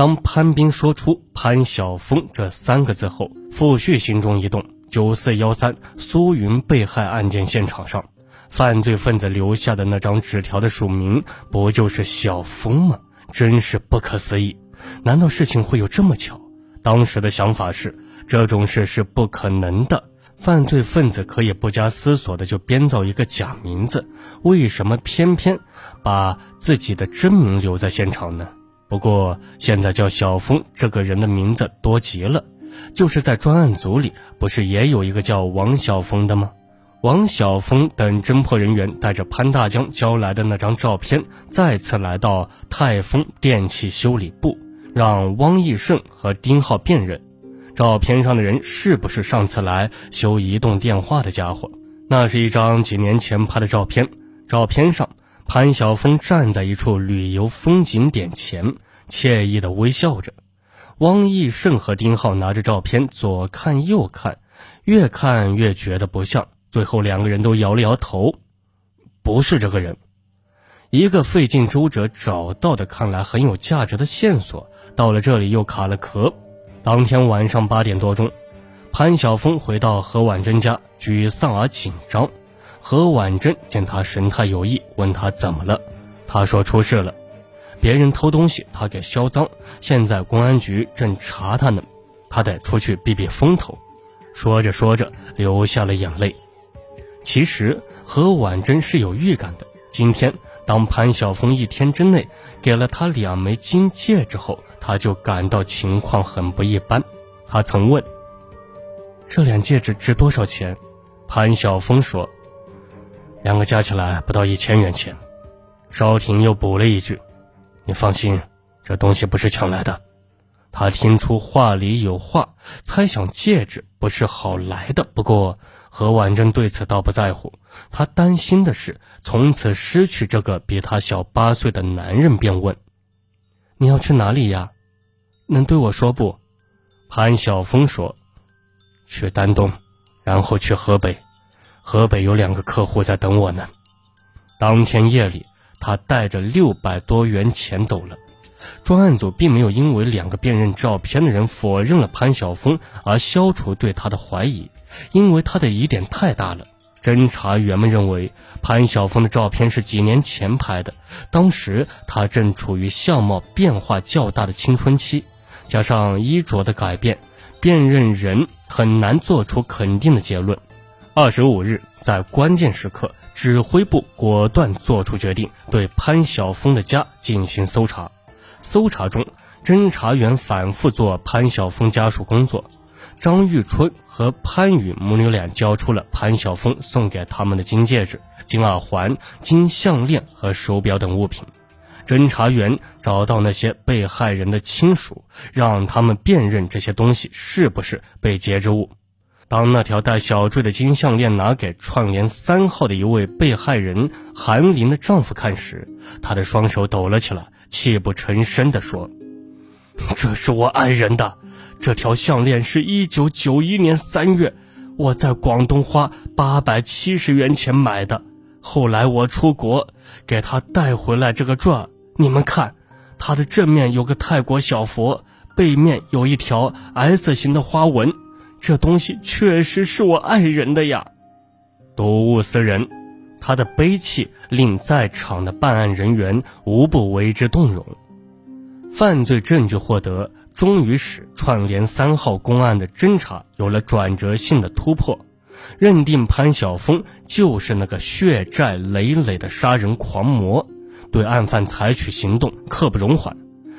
当潘斌说出潘晓峰这三个字后，傅旭心中一动。九四幺三苏云被害案件现场上，犯罪分子留下的那张纸条的署名，不就是小峰吗？真是不可思议！难道事情会有这么巧？当时的想法是，这种事是不可能的。犯罪分子可以不加思索的就编造一个假名字，为什么偏偏把自己的真名留在现场呢？不过现在叫小峰这个人的名字多极了，就是在专案组里，不是也有一个叫王小峰的吗？王小峰等侦破人员带着潘大江交来的那张照片，再次来到泰丰电器修理部，让汪义胜和丁浩辨认，照片上的人是不是上次来修移动电话的家伙？那是一张几年前拍的照片，照片上。潘晓峰站在一处旅游风景点前，惬意地微笑着。汪义胜和丁浩拿着照片左看右看，越看越觉得不像。最后两个人都摇了摇头，不是这个人。一个费尽周折找到的，看来很有价值的线索，到了这里又卡了壳。当天晚上八点多钟，潘晓峰回到何婉珍家，沮丧而紧张。何婉珍见他神态有异，问他怎么了，他说出事了，别人偷东西，他给销赃，现在公安局正查他呢，他得出去避避风头。说着说着，流下了眼泪。其实何婉珍是有预感的，今天当潘晓峰一天之内给了他两枚金戒指后，他就感到情况很不一般。他曾问：“这两戒指值多少钱？”潘晓峰说。两个加起来不到一千元钱，邵婷又补了一句：“你放心，这东西不是抢来的。”他听出话里有话，猜想戒指不是好来的。不过何婉珍对此倒不在乎，她担心的是从此失去这个比她小八岁的男人，便问：“你要去哪里呀？能对我说不？”潘晓峰说：“去丹东，然后去河北。”河北有两个客户在等我呢。当天夜里，他带着六百多元钱走了。专案组并没有因为两个辨认照片的人否认了潘晓峰而消除对他的怀疑，因为他的疑点太大了。侦查员们认为潘晓峰的照片是几年前拍的，当时他正处于相貌变化较大的青春期，加上衣着的改变，辨认人很难做出肯定的结论。二十五日，在关键时刻，指挥部果断作出决定，对潘晓峰的家进行搜查。搜查中，侦查员反复做潘晓峰家属工作。张玉春和潘宇母女俩交出了潘晓峰送给他们的金戒指、金耳环、金项链和手表等物品。侦查员找到那些被害人的亲属，让他们辨认这些东西是不是被劫之物。当那条带小坠的金项链拿给串联三号的一位被害人韩林的丈夫看时，他的双手抖了起来，泣不成声地说：“这是我爱人的，这条项链是一九九一年三月我在广东花八百七十元钱买的，后来我出国给他带回来这个钻，你们看，它的正面有个泰国小佛，背面有一条 S 型的花纹。”这东西确实是我爱人的呀，睹物思人，他的悲戚令在场的办案人员无不为之动容。犯罪证据获得，终于使串联三号公案的侦查有了转折性的突破，认定潘晓峰就是那个血债累累的杀人狂魔，对案犯采取行动刻不容缓。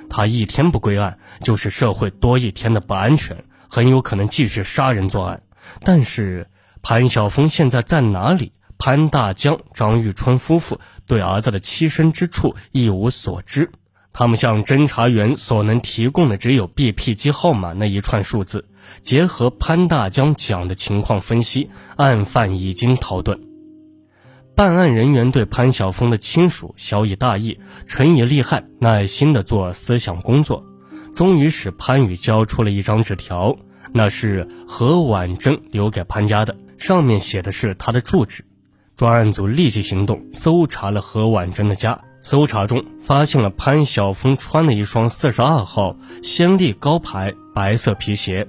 他一天不归案，就是社会多一天的不安全。很有可能继续杀人作案，但是潘晓峰现在在哪里？潘大江、张玉春夫妇对儿子的栖身之处一无所知。他们向侦查员所能提供的只有 BP 机号码那一串数字。结合潘大江讲的情况分析，案犯已经逃遁。办案人员对潘晓峰的亲属晓以大义，陈以利害，耐心地做思想工作。终于使潘宇交出了一张纸条，那是何婉珍留给潘家的，上面写的是他的住址。专案组立即行动，搜查了何婉珍的家，搜查中发现了潘晓峰穿了一双四十二号先例高牌白色皮鞋，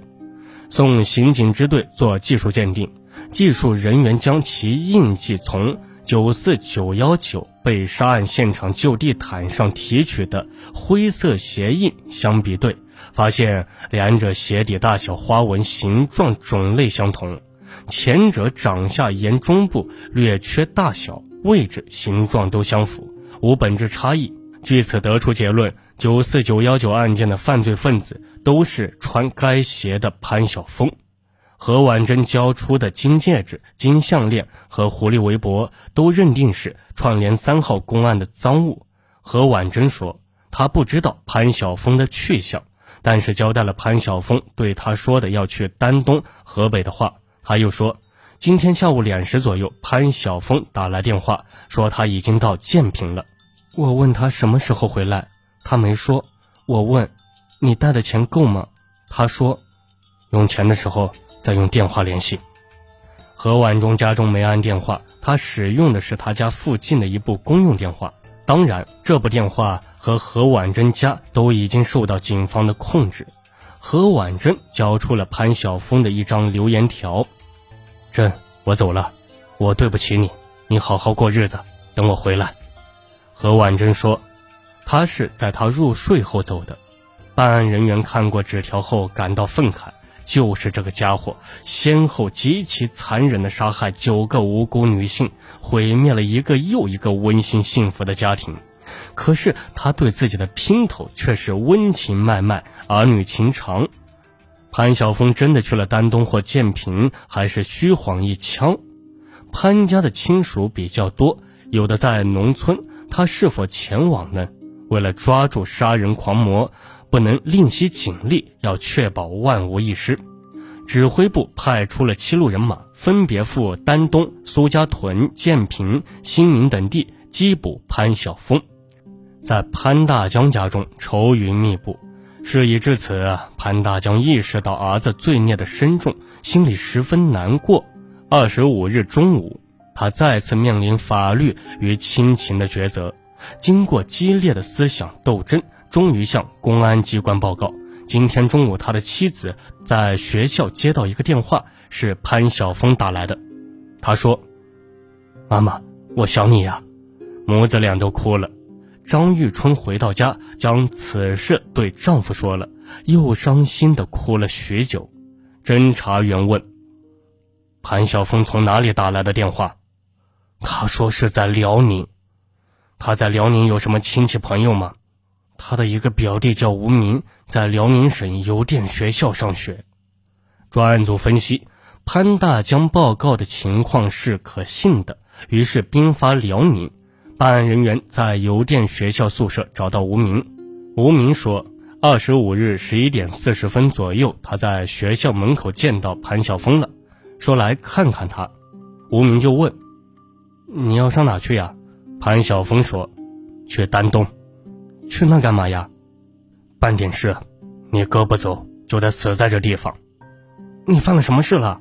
送刑警支队做技术鉴定，技术人员将其印记从九四九幺九被杀案现场就地毯上提取的灰色鞋印相比对，发现两者鞋底大小、花纹、形状、种类相同，前者掌下沿中部略缺大小，位置、形状都相符。无本质差异，据此得出结论：九四九幺九案件的犯罪分子都是穿该鞋的潘晓峰。何婉珍交出的金戒指、金项链和狐狸围脖都认定是串联三号公案的赃物。何婉珍说，她不知道潘晓峰的去向，但是交代了潘晓峰对她说的要去丹东河北的话。他又说。今天下午两时左右，潘晓峰打来电话，说他已经到建平了。我问他什么时候回来，他没说。我问，你带的钱够吗？他说，用钱的时候再用电话联系。何婉中家中没安电话，他使用的是他家附近的一部公用电话。当然，这部电话和何婉珍家都已经受到警方的控制。何婉珍交出了潘晓峰的一张留言条。朕，我走了，我对不起你，你好好过日子，等我回来。何婉珍说，他是在他入睡后走的。办案人员看过纸条后感到愤慨，就是这个家伙先后极其残忍地杀害九个无辜女性，毁灭了一个又一个温馨幸福的家庭。可是他对自己的姘头却是温情脉脉，儿女情长。潘晓峰真的去了丹东或建平，还是虚晃一枪？潘家的亲属比较多，有的在农村，他是否前往呢？为了抓住杀人狂魔，不能另惜警力，要确保万无一失。指挥部派出了七路人马，分别赴丹东、苏家屯、建平、新民等地缉捕潘晓峰。在潘大江家中，愁云密布。事已至此，潘大江意识到儿子罪孽的深重，心里十分难过。二十五日中午，他再次面临法律与亲情的抉择。经过激烈的思想斗争，终于向公安机关报告：今天中午，他的妻子在学校接到一个电话，是潘晓峰打来的。他说：“妈妈，我想你呀。”母子俩都哭了。张玉春回到家，将此事对丈夫说了，又伤心的哭了许久。侦查员问：“潘晓峰从哪里打来的电话？”他说是在辽宁。他在辽宁有什么亲戚朋友吗？他的一个表弟叫吴明，在辽宁省邮电学校上学。专案组分析，潘大江报告的情况是可信的，于是兵发辽宁。办案人员在邮电学校宿舍找到吴明，吴明说，二十五日十一点四十分左右，他在学校门口见到潘晓峰了，说来看看他。吴明就问：“你要上哪去呀？”潘晓峰说：“去丹东。”去那干嘛呀？办点事。你哥不走，就得死在这地方。你犯了什么事了？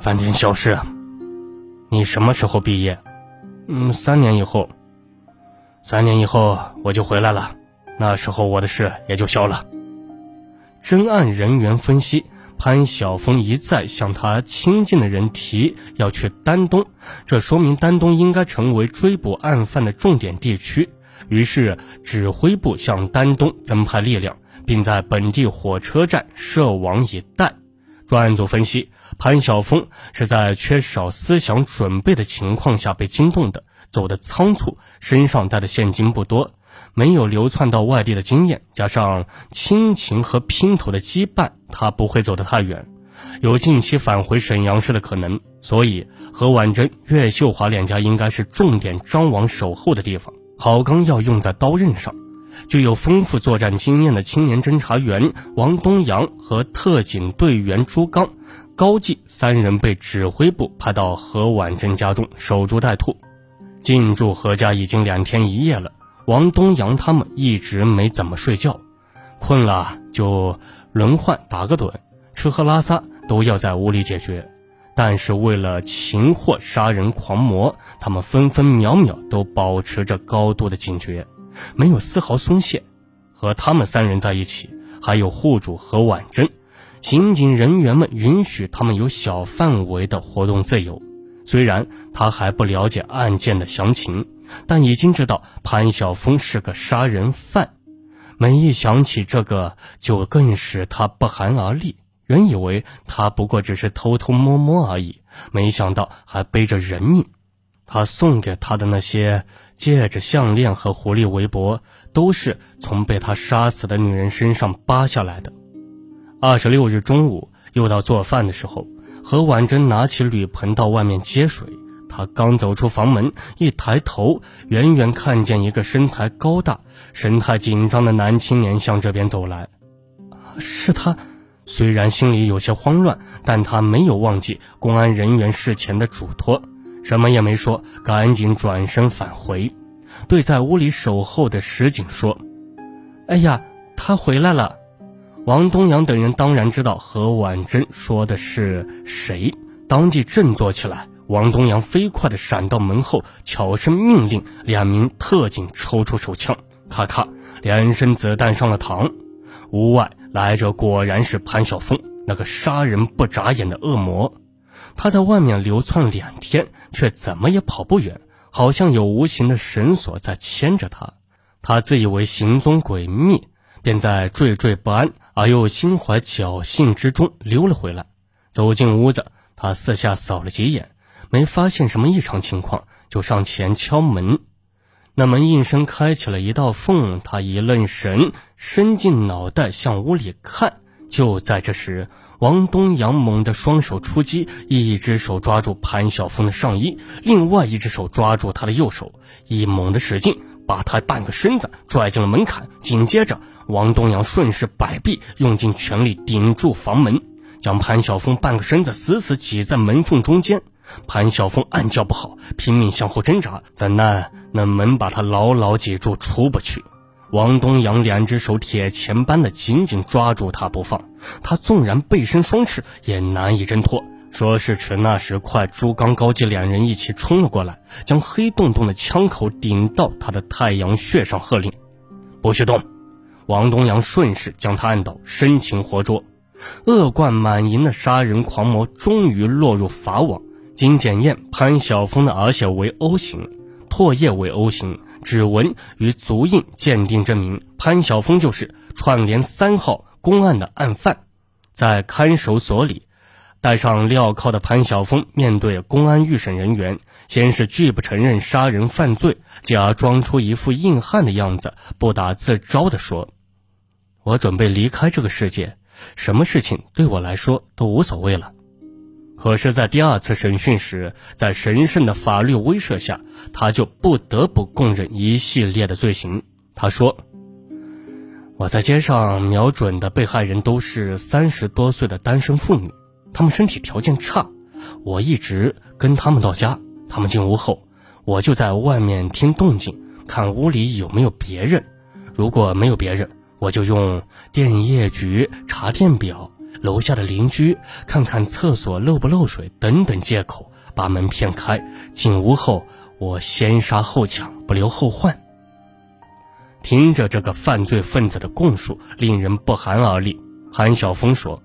犯点小事。你什么时候毕业？嗯，三年以后，三年以后我就回来了，那时候我的事也就消了。侦案人员分析，潘晓峰一再向他亲近的人提要去丹东，这说明丹东应该成为追捕案犯的重点地区。于是指挥部向丹东增派力量，并在本地火车站设网以待。专案组分析，潘晓峰是在缺少思想准备的情况下被惊动的，走得仓促，身上带的现金不多，没有流窜到外地的经验，加上亲情和姘头的羁绊，他不会走得太远，有近期返回沈阳市的可能。所以，何婉珍、岳秀华两家应该是重点张网守候的地方，好钢要用在刀刃上。具有丰富作战经验的青年侦查员王东阳和特警队员朱刚、高继三人被指挥部派到何婉珍家中守株待兔。进驻何家已经两天一夜了，王东阳他们一直没怎么睡觉，困了就轮换打个盹，吃喝拉撒都要在屋里解决。但是为了擒获杀人狂魔，他们分分秒秒都保持着高度的警觉，没有丝毫松懈。和他们三人在一起，还有户主何婉珍。刑警人员们允许他们有小范围的活动自由。虽然他还不了解案件的详情，但已经知道潘晓峰是个杀人犯。每一想起这个，就更使他不寒而栗。原以为他不过只是偷偷摸摸而已，没想到还背着人命。他送给他的那些戒指、项链和狐狸围脖，都是从被他杀死的女人身上扒下来的。二十六日中午，又到做饭的时候，何婉珍拿起铝盆到外面接水。她刚走出房门，一抬头，远远看见一个身材高大、神态紧张的男青年向这边走来。是他。虽然心里有些慌乱，但他没有忘记公安人员事前的嘱托，什么也没说，赶紧转身返回，对在屋里守候的石井说：“哎呀，他回来了。”王东阳等人当然知道何婉珍说的是谁，当即振作起来。王东阳飞快地闪到门后，悄声命令两名特警抽出手枪，咔咔，两声子弹上了膛，屋外。来者果然是潘晓峰，那个杀人不眨眼的恶魔。他在外面流窜两天，却怎么也跑不远，好像有无形的绳索在牵着他。他自以为行踪诡秘，便在惴惴不安而又心怀侥幸之中溜了回来。走进屋子，他四下扫了几眼，没发现什么异常情况，就上前敲门。那门应声开启了一道缝，他一愣神，伸进脑袋向屋里看。就在这时，王东阳猛地双手出击，一只手抓住潘晓峰的上衣，另外一只手抓住他的右手，一猛地使劲，把他半个身子拽进了门槛。紧接着，王东阳顺势摆臂，用尽全力顶住房门，将潘晓峰半个身子死死挤在门缝中间。潘晓峰暗叫不好，拼命向后挣扎，怎奈那门把他牢牢挤住，出不去。王东阳两只手铁钳般的紧紧抓住他不放，他纵然背伸双翅，也难以挣脱。说时迟，那时快，朱刚、高继两人一起冲了过来，将黑洞洞的枪口顶到他的太阳穴上，喝令：“不许动！”王东阳顺势将他按倒，生擒活捉。恶贯满盈的杀人狂魔终于落入法网。经检验，潘晓峰的耳血为 O 型，唾液为 O 型，指纹与足印鉴定证明潘晓峰就是串联三号公案的案犯。在看守所里，戴上镣铐的潘晓峰面对公安预审人员，先是拒不承认杀人犯罪，假装出一副硬汉的样子，不打自招地说：“我准备离开这个世界，什么事情对我来说都无所谓了。”可是，在第二次审讯时，在神圣的法律威慑下，他就不得不供认一系列的罪行。他说：“我在街上瞄准的被害人都是三十多岁的单身妇女，她们身体条件差。我一直跟他们到家，他们进屋后，我就在外面听动静，看屋里有没有别人。如果没有别人，我就用电业局查电表。”楼下的邻居看看厕所漏不漏水等等借口把门骗开，进屋后我先杀后抢，不留后患。听着这个犯罪分子的供述，令人不寒而栗。韩晓峰说：“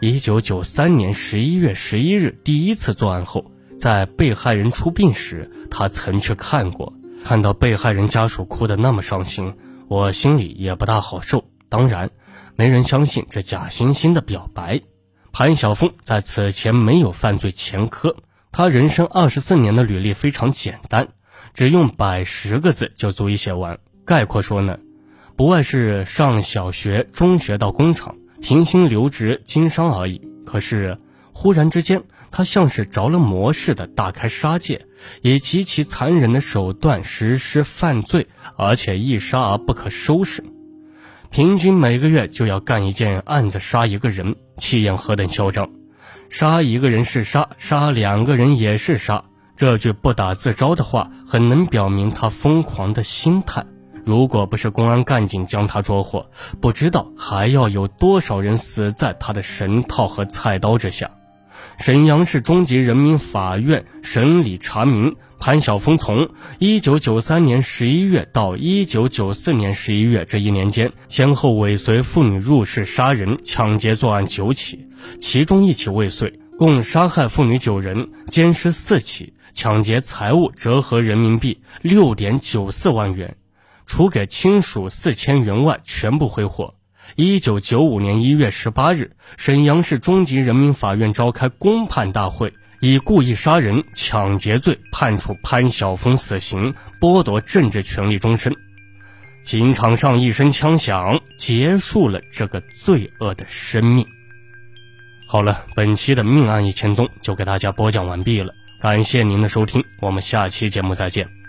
一九九三年十一月十一日第一次作案后，在被害人出殡时，他曾去看过。看到被害人家属哭得那么伤心，我心里也不大好受。当然。”没人相信这假惺惺的表白。潘晓峰在此前没有犯罪前科，他人生二十四年的履历非常简单，只用百十个字就足以写完。概括说呢，不外是上小学、中学到工厂，停薪留职经商而已。可是忽然之间，他像是着了魔似的，大开杀戒，以极其残忍的手段实施犯罪，而且一杀而不可收拾。平均每个月就要干一件案子，杀一个人，气焰何等嚣张！杀一个人是杀，杀两个人也是杀。这句不打自招的话，很能表明他疯狂的心态。如果不是公安干警将他捉获，不知道还要有多少人死在他的绳套和菜刀之下。沈阳市中级人民法院审理查明，潘晓峰从1993年11月到1994年11月这一年间，先后尾随妇女入室杀人、抢劫作案九起，其中一起未遂，共杀害妇女九人，奸尸四起，抢劫财物折合人民币6.94万元，除给亲属四千元外，全部挥霍。一九九五年一月十八日，沈阳市中级人民法院召开公判大会，以故意杀人、抢劫罪判处潘晓峰死刑，剥夺政治权利终身。刑场上一声枪响，结束了这个罪恶的生命。好了，本期的命案一千宗就给大家播讲完毕了，感谢您的收听，我们下期节目再见。